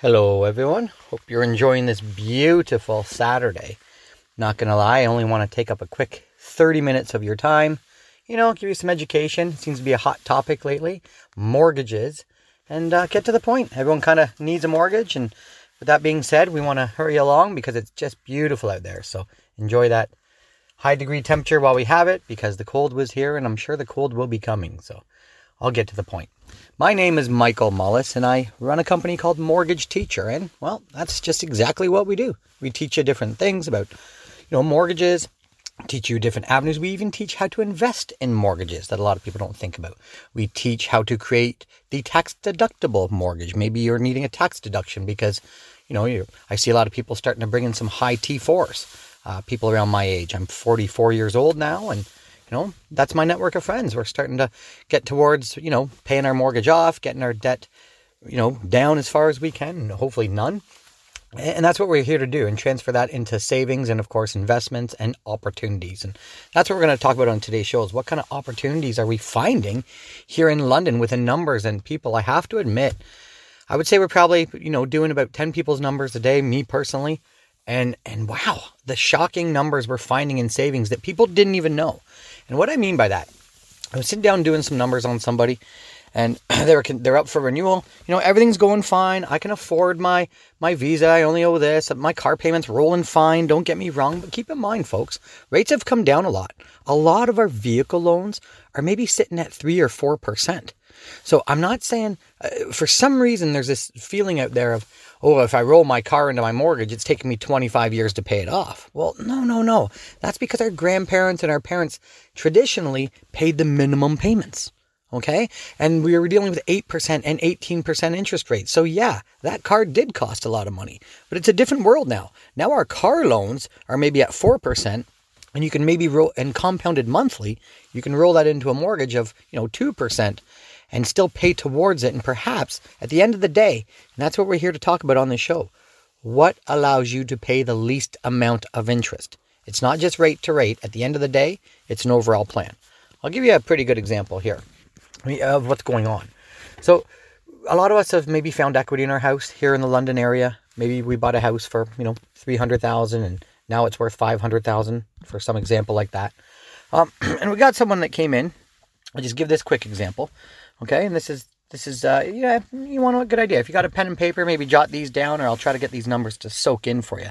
Hello, everyone. Hope you're enjoying this beautiful Saturday. Not gonna lie, I only want to take up a quick 30 minutes of your time. You know, give you some education. Seems to be a hot topic lately. Mortgages. And uh, get to the point. Everyone kind of needs a mortgage. And with that being said, we want to hurry along because it's just beautiful out there. So enjoy that high degree temperature while we have it because the cold was here and I'm sure the cold will be coming. So I'll get to the point. My name is Michael Mullis, and I run a company called Mortgage Teacher. And, well, that's just exactly what we do. We teach you different things about, you know, mortgages, teach you different avenues. We even teach how to invest in mortgages that a lot of people don't think about. We teach how to create the tax deductible mortgage. Maybe you're needing a tax deduction because, you know, you I see a lot of people starting to bring in some high T4s. Uh, people around my age. I'm 44 years old now, and you know, that's my network of friends. We're starting to get towards, you know, paying our mortgage off, getting our debt, you know, down as far as we can, and hopefully none. And that's what we're here to do and transfer that into savings and, of course, investments and opportunities. And that's what we're going to talk about on today's show is what kind of opportunities are we finding here in London with the numbers and people? I have to admit, I would say we're probably, you know, doing about 10 people's numbers a day, me personally. And, and wow, the shocking numbers we're finding in savings that people didn't even know. And what I mean by that, I was sitting down doing some numbers on somebody, and they're they're up for renewal. You know, everything's going fine. I can afford my my visa. I only owe this. My car payments rolling fine. Don't get me wrong, but keep in mind, folks, rates have come down a lot. A lot of our vehicle loans are maybe sitting at three or four percent. So I'm not saying, uh, for some reason, there's this feeling out there of, oh, if I roll my car into my mortgage, it's taking me 25 years to pay it off. Well, no, no, no. That's because our grandparents and our parents traditionally paid the minimum payments. Okay. And we were dealing with 8% and 18% interest rates. So, yeah, that car did cost a lot of money, but it's a different world now. Now our car loans are maybe at 4%. And you can maybe roll and compounded monthly, you can roll that into a mortgage of, you know, 2% and still pay towards it. And perhaps at the end of the day, and that's what we're here to talk about on this show, what allows you to pay the least amount of interest? It's not just rate to rate. At the end of the day, it's an overall plan. I'll give you a pretty good example here of what's going on. So, a lot of us have maybe found equity in our house here in the London area. Maybe we bought a house for, you know, 300,000 and now it's worth 500,000 for some example like that. Um, and we got someone that came in. I'll just give this quick example. Okay, and this is this is uh, yeah, you want a good idea. If you got a pen and paper, maybe jot these down, or I'll try to get these numbers to soak in for you.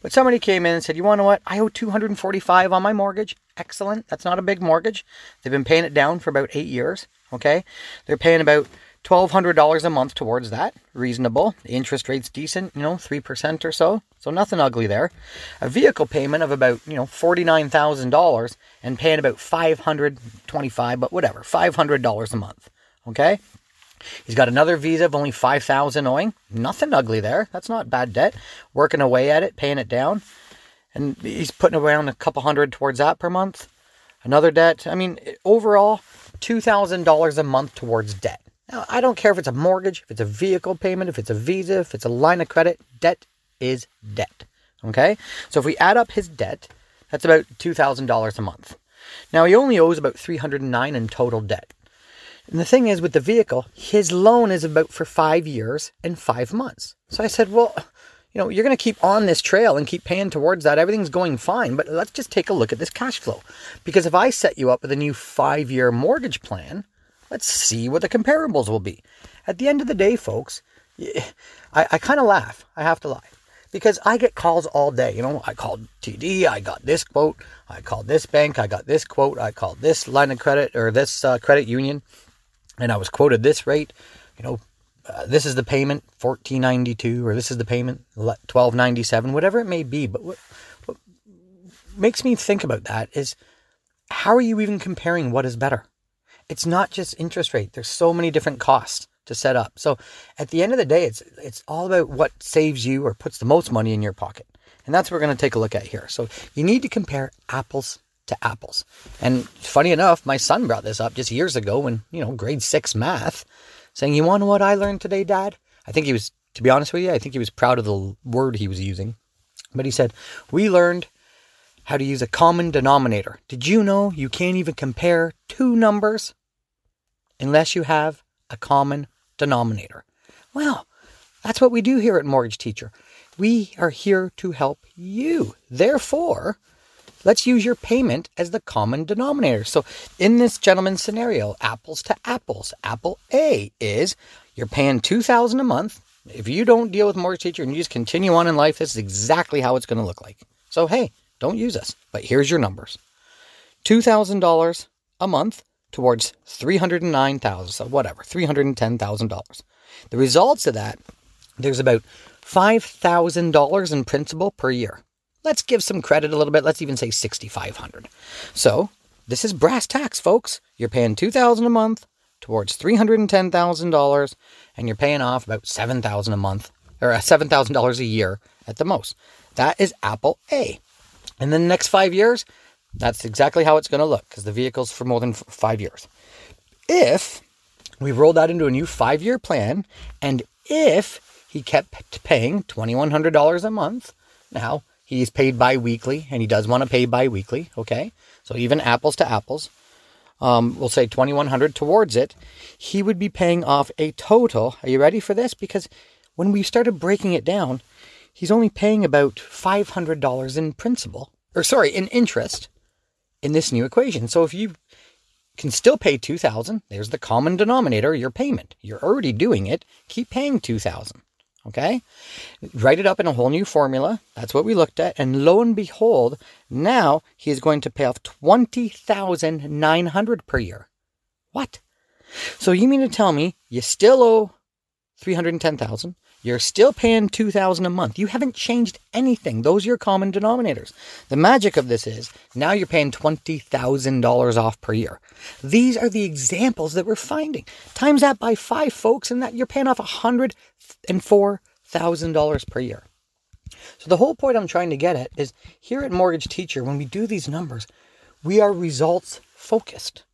But somebody came in and said, "You want to what? I owe 245 on my mortgage. Excellent. That's not a big mortgage. They've been paying it down for about eight years. Okay, they're paying about $1,200 a month towards that. Reasonable. The interest rate's decent, you know, 3% or so. So nothing ugly there. A vehicle payment of about, you know, $49,000 and paying about 525 but whatever, $500 a month. Okay? He's got another visa of only 5000 owing. Nothing ugly there. That's not bad debt. Working away at it, paying it down. And he's putting around a couple hundred towards that per month. Another debt. I mean, overall, $2,000 a month towards debt. Now, I don't care if it's a mortgage, if it's a vehicle payment, if it's a visa, if it's a line of credit. Debt is debt. Okay? So if we add up his debt, that's about $2,000 a month. Now, he only owes about 309 in total debt. And the thing is, with the vehicle, his loan is about for five years and five months. So I said, well, you know, you're going to keep on this trail and keep paying towards that. Everything's going fine, but let's just take a look at this cash flow. Because if I set you up with a new five year mortgage plan, let's see what the comparables will be. At the end of the day, folks, I, I kind of laugh. I have to lie. Because I get calls all day. You know, I called TD, I got this quote, I called this bank, I got this quote, I called this line of credit or this uh, credit union and I was quoted this rate, you know, uh, this is the payment, fourteen ninety two, or this is the payment, twelve ninety seven, whatever it may be. But what, what makes me think about that is, how are you even comparing what is better? It's not just interest rate. There's so many different costs to set up. So at the end of the day, it's it's all about what saves you or puts the most money in your pocket. And that's what we're going to take a look at here. So you need to compare apples to apples. And funny enough, my son brought this up just years ago when, you know, grade six math, saying, You want what I learned today, Dad? I think he was, to be honest with you, I think he was proud of the word he was using. But he said, We learned how to use a common denominator. Did you know you can't even compare two numbers unless you have a common denominator? Well, That's what we do here at Mortgage Teacher. We are here to help you. Therefore, let's use your payment as the common denominator. So, in this gentleman's scenario, apples to apples, apple A is you're paying 2000 a month. If you don't deal with mortgage teacher and you just continue on in life, this is exactly how it's going to look like. So, hey, don't use us. But here's your numbers. $2,000 a month towards 309,000, so whatever, $310,000. The results of that, there's about $5,000 in principal per year. Let's give some credit a little bit. Let's even say 6500. So, this is brass tacks, folks. You're paying 2000 a month towards $310,000 and you're paying off about 7000 a month or uh, $7,000 a year at the most. That is Apple A. And then the next 5 years, that's exactly how it's going to look because the vehicle's for more than f- 5 years. If we roll that into a new 5-year plan and if he kept paying $2100 a month, now He's paid bi-weekly and he does want to pay bi-weekly. Okay. So even apples to apples, um, we'll say 2100 towards it. He would be paying off a total. Are you ready for this? Because when we started breaking it down, he's only paying about $500 in principal or sorry, in interest in this new equation. So if you can still pay 2000, there's the common denominator, your payment. You're already doing it. Keep paying 2000. Okay? Write it up in a whole new formula. That's what we looked at. And lo and behold, now he is going to pay off 20,900 per year. What? So you mean to tell me you still owe 310,000? You're still paying 2000 a month. You haven't changed anything. Those are your common denominators. The magic of this is now you're paying $20,000 off per year. These are the examples that we're finding. Times that by 5 folks and that you're paying off $104,000 per year. So the whole point I'm trying to get at is here at Mortgage Teacher when we do these numbers, we are results focused.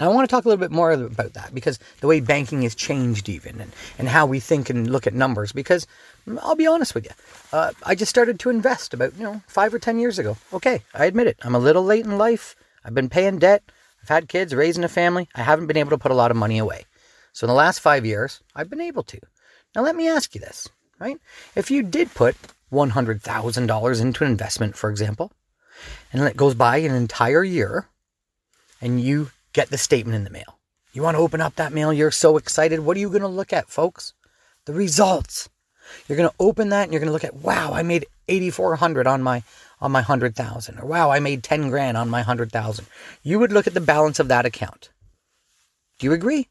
And I want to talk a little bit more about that because the way banking has changed, even, and, and how we think and look at numbers. Because mm, I'll be honest with you, uh, I just started to invest about, you know, five or 10 years ago. Okay, I admit it. I'm a little late in life. I've been paying debt. I've had kids, raising a family. I haven't been able to put a lot of money away. So in the last five years, I've been able to. Now, let me ask you this, right? If you did put $100,000 into an investment, for example, and it goes by an entire year, and you get the statement in the mail. You want to open up that mail, you're so excited. What are you going to look at, folks? The results. You're going to open that and you're going to look at, wow, I made 8400 on my on my 100,000 or wow, I made 10 grand on my 100,000. You would look at the balance of that account. Do you agree?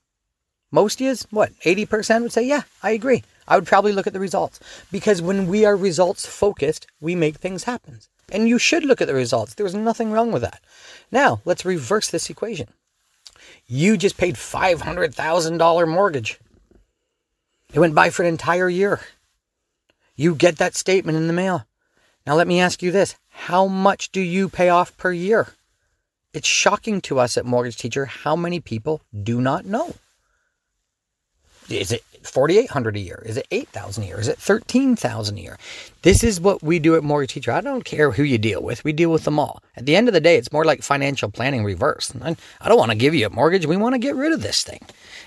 Most is what? 80% would say, "Yeah, I agree." I would probably look at the results because when we are results focused, we make things happen. And you should look at the results. There's nothing wrong with that. Now, let's reverse this equation. You just paid $500,000 mortgage. It went by for an entire year. You get that statement in the mail. Now, let me ask you this how much do you pay off per year? It's shocking to us at Mortgage Teacher how many people do not know. Is it 4800 a year? Is it 8000 a year? Is it 13000 a year? This is what we do at Mortgage Teacher. I don't care who you deal with. We deal with them all. At the end of the day, it's more like financial planning reverse. I don't want to give you a mortgage. We want to get rid of this thing.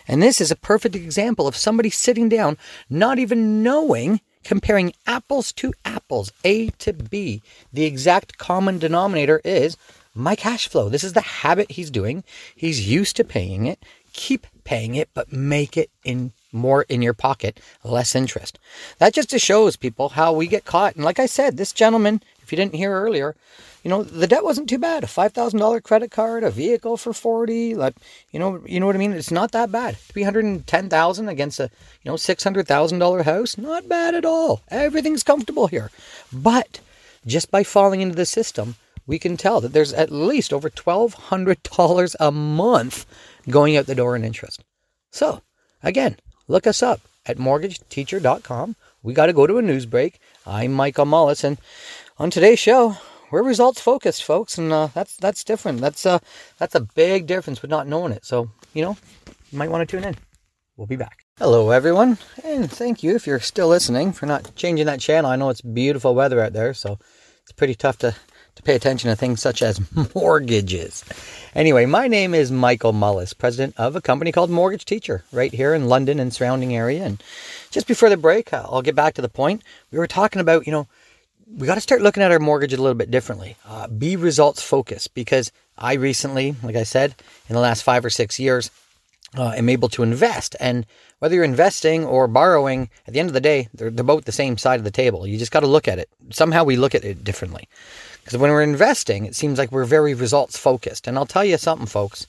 And this is a perfect example of somebody sitting down, not even knowing, comparing apples to apples, A to B. The exact common denominator is my cash flow. This is the habit he's doing. He's used to paying it. Keep paying it, but make it in more in your pocket, less interest. That just shows people how we get caught. And like I said, this gentleman, if you didn't hear earlier, you know, the debt wasn't too bad. A five thousand dollar credit card, a vehicle for forty, like you know, you know what I mean? It's not that bad. Three hundred and ten thousand against a you know six hundred thousand dollar house, not bad at all. Everything's comfortable here. But just by falling into the system, we can tell that there's at least over twelve hundred dollars a month going out the door in interest. So again, look us up at mortgageteacher.com. We got to go to a news break. I'm Michael Mullis, and on today's show, we're results focused, folks, and uh, that's that's different. That's uh, that's a big difference with not knowing it. So you know, you might want to tune in. We'll be back. Hello, everyone, and thank you if you're still listening for not changing that channel. I know it's beautiful weather out there, so it's pretty tough to to pay attention to things such as mortgages. Anyway, my name is Michael Mullis, president of a company called Mortgage Teacher right here in London and surrounding area. And just before the break, I'll get back to the point. We were talking about, you know, we got to start looking at our mortgage a little bit differently. Uh, be results focused because I recently, like I said, in the last five or six years, uh, am able to invest. And whether you're investing or borrowing, at the end of the day, they're, they're both the same side of the table. You just got to look at it. Somehow we look at it differently. Because when we're investing, it seems like we're very results focused. And I'll tell you something, folks.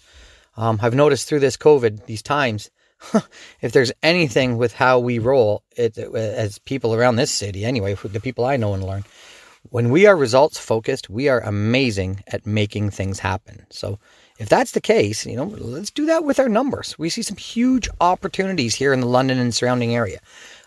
Um, I've noticed through this COVID, these times, if there's anything with how we roll it, as people around this city, anyway, the people I know and learn, when we are results focused, we are amazing at making things happen. So if that's the case, you know, let's do that with our numbers. We see some huge opportunities here in the London and surrounding area.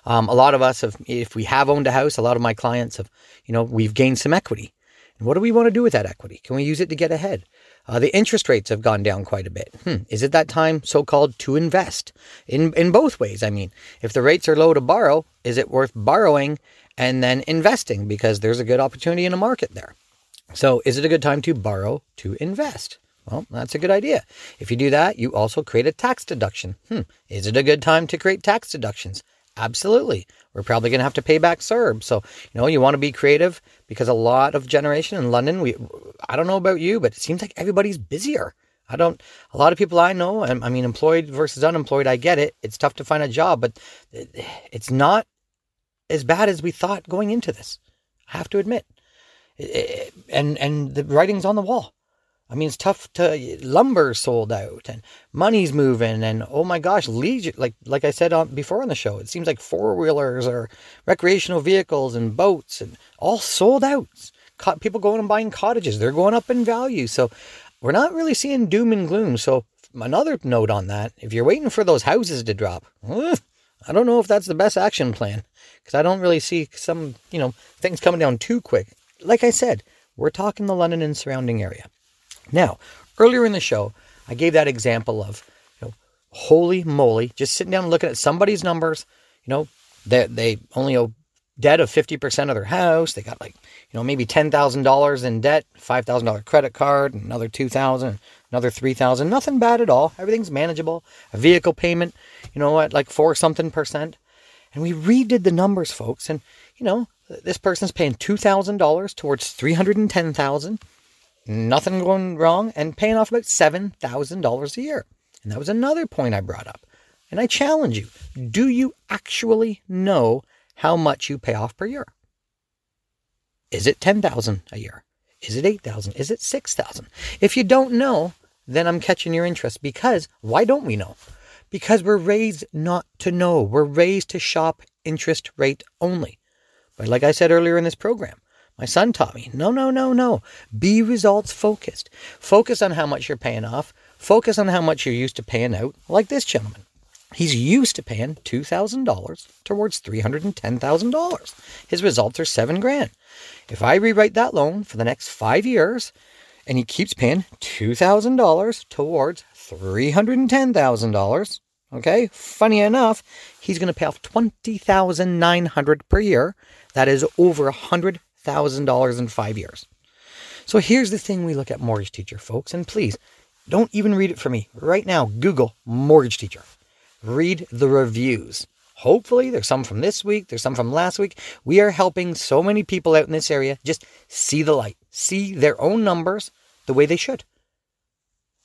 Um, a lot of us have, if we have owned a house, a lot of my clients have, you know, we've gained some equity. And what do we want to do with that equity? Can we use it to get ahead? Uh, the interest rates have gone down quite a bit. Hmm. Is it that time, so called, to invest? In, in both ways. I mean, if the rates are low to borrow, is it worth borrowing and then investing because there's a good opportunity in the market there? So, is it a good time to borrow to invest? Well, that's a good idea. If you do that, you also create a tax deduction. Hmm. Is it a good time to create tax deductions? Absolutely. We're probably going to have to pay back CERB. So, you know, you want to be creative because a lot of generation in London, we, I don't know about you, but it seems like everybody's busier. I don't, a lot of people I know, I mean, employed versus unemployed, I get it. It's tough to find a job, but it's not as bad as we thought going into this. I have to admit. And, and the writing's on the wall. I mean, it's tough to lumber sold out and money's moving and oh my gosh, like like I said on before on the show, it seems like four wheelers or recreational vehicles and boats and all sold out. People going and buying cottages, they're going up in value. So we're not really seeing doom and gloom. So another note on that, if you're waiting for those houses to drop, I don't know if that's the best action plan because I don't really see some you know things coming down too quick. Like I said, we're talking the London and surrounding area. Now, earlier in the show, I gave that example of, you know, holy moly, just sitting down and looking at somebody's numbers. You know, they, they only owe debt of 50% of their house. They got like, you know, maybe $10,000 in debt, $5,000 credit card, another 2000 another 3000 Nothing bad at all. Everything's manageable. A vehicle payment, you know at like four something percent. And we redid the numbers, folks. And, you know, this person's paying $2,000 towards 310000 nothing going wrong, and paying off about $7,000 a year. And that was another point I brought up. And I challenge you do you actually know how much you pay off per year? Is it 10,000 a year? Is it 8,000? Is it 6,000? If you don't know, then I'm catching your interest because why don't we know? Because we're raised not to know. We're raised to shop interest rate only. But like I said earlier in this program, my son taught me no, no, no, no. Be results focused. Focus on how much you're paying off. Focus on how much you're used to paying out, like this gentleman. He's used to paying $2,000 towards $310,000. His results are seven grand. If I rewrite that loan for the next five years and he keeps paying $2,000 towards $310,000, okay, funny enough, he's going to pay off 20,900 per year. That is over $100 $1,000 in five years. So here's the thing we look at mortgage teacher, folks, and please don't even read it for me. Right now, Google mortgage teacher. Read the reviews. Hopefully, there's some from this week, there's some from last week. We are helping so many people out in this area just see the light, see their own numbers the way they should.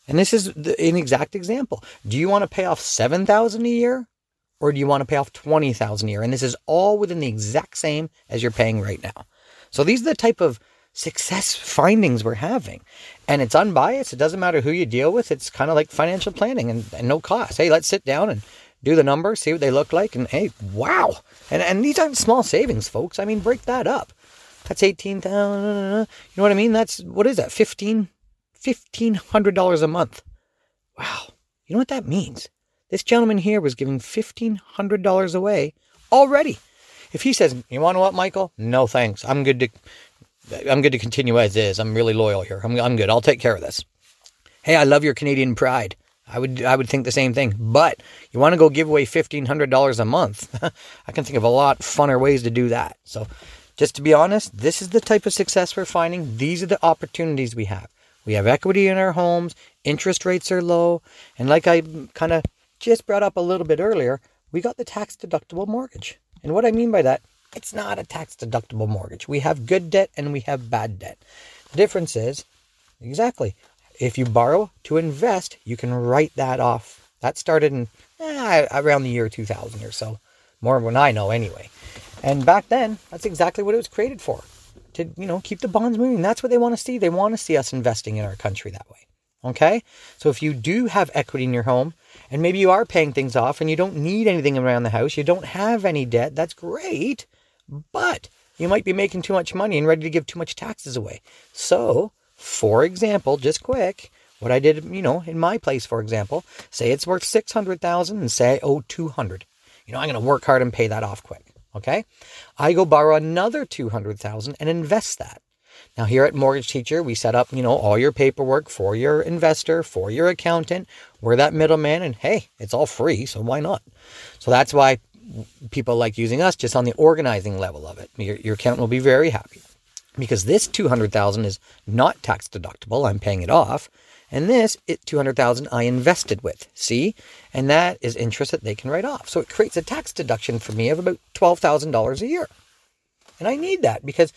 And this is an exact example. Do you want to pay off 7000 a year or do you want to pay off 20000 a year? And this is all within the exact same as you're paying right now. So these are the type of success findings we're having. And it's unbiased. It doesn't matter who you deal with. It's kind of like financial planning and, and no cost. Hey, let's sit down and do the numbers, see what they look like. And hey, wow. And, and these aren't small savings, folks. I mean, break that up. That's 18000 You know what I mean? That's, what is that? 15 $1,500 a month. Wow. You know what that means? This gentleman here was giving $1,500 away already. If he says, "You want what, Michael?" No, thanks. I'm good to I'm good to continue as is. I'm really loyal here. I'm I'm good. I'll take care of this. Hey, I love your Canadian pride. I would I would think the same thing. But you want to go give away fifteen hundred dollars a month? I can think of a lot funner ways to do that. So, just to be honest, this is the type of success we're finding. These are the opportunities we have. We have equity in our homes. Interest rates are low, and like I kind of just brought up a little bit earlier, we got the tax deductible mortgage. And what I mean by that, it's not a tax deductible mortgage. We have good debt and we have bad debt. The difference is exactly if you borrow to invest, you can write that off. That started in eh, around the year 2000 or so, more than I know anyway. And back then, that's exactly what it was created for to, you know, keep the bonds moving. That's what they want to see. They want to see us investing in our country that way. Okay? So if you do have equity in your home and maybe you are paying things off and you don't need anything around the house, you don't have any debt, that's great. But you might be making too much money and ready to give too much taxes away. So, for example, just quick, what I did, you know, in my place, for example, say it's worth 600,000 and say I owe 200. You know, I'm going to work hard and pay that off quick. Okay. I go borrow another 200,000 and invest that. Now here at Mortgage Teacher, we set up, you know, all your paperwork for your investor, for your accountant. We're that middleman and hey, it's all free, so why not? So that's why people like using us just on the organizing level of it. Your, your accountant will be very happy because this 200,000 is not tax deductible. I'm paying it off. And this it 200,000 I invested with. See? And that is interest that they can write off. So it creates a tax deduction for me of about $12,000 a year. And I need that because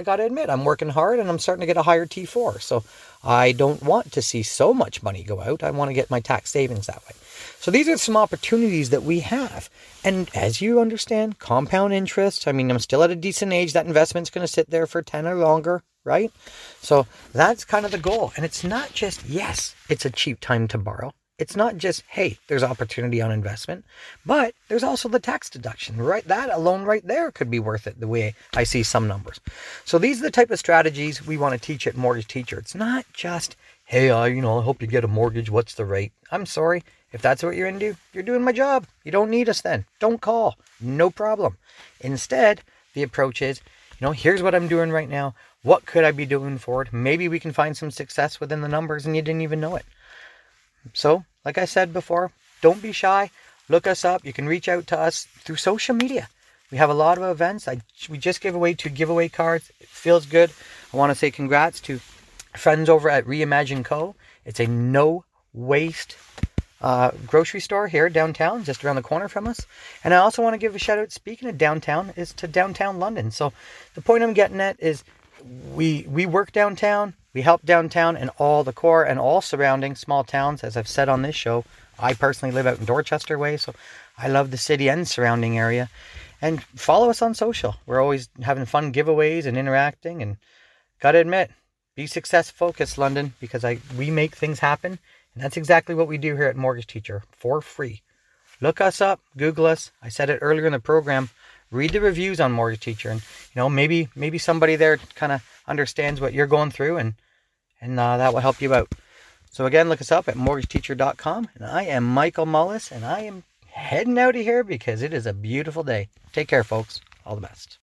I got to admit I'm working hard and I'm starting to get a higher T4. So I don't want to see so much money go out. I want to get my tax savings that way. So these are some opportunities that we have. And as you understand, compound interest, I mean, I'm still at a decent age. That investment's going to sit there for 10 or longer right? So that's kind of the goal. And it's not just, yes, it's a cheap time to borrow. It's not just, hey, there's opportunity on investment, but there's also the tax deduction, right? That alone right there could be worth it the way I see some numbers. So these are the type of strategies we want to teach at Mortgage Teacher. It's not just, hey, I, you know, I hope you get a mortgage. What's the rate? I'm sorry. If that's what you're into, you're doing my job. You don't need us then. Don't call. No problem. Instead, the approach is, you know, here's what I'm doing right now. What could I be doing for it? Maybe we can find some success within the numbers and you didn't even know it. So, like I said before, don't be shy. Look us up. You can reach out to us through social media. We have a lot of events. I we just gave away two giveaway cards. It feels good. I want to say congrats to friends over at Reimagine Co. It's a no waste uh, grocery store here downtown, just around the corner from us. And I also want to give a shout out. Speaking of downtown, is to downtown London. So the point I'm getting at is we we work downtown, we help downtown and all the core and all surrounding small towns. As I've said on this show, I personally live out in Dorchester way, so I love the city and surrounding area. And follow us on social. We're always having fun giveaways and interacting. And gotta admit, be success focused, London, because I we make things happen, and that's exactly what we do here at Mortgage Teacher for free. Look us up, Google us. I said it earlier in the program read the reviews on Mortgage Teacher, and you know maybe maybe somebody there kind of understands what you're going through, and and uh, that will help you out. So again, look us up at mortgageteacher.com, and I am Michael Mullis, and I am heading out of here because it is a beautiful day. Take care, folks. All the best.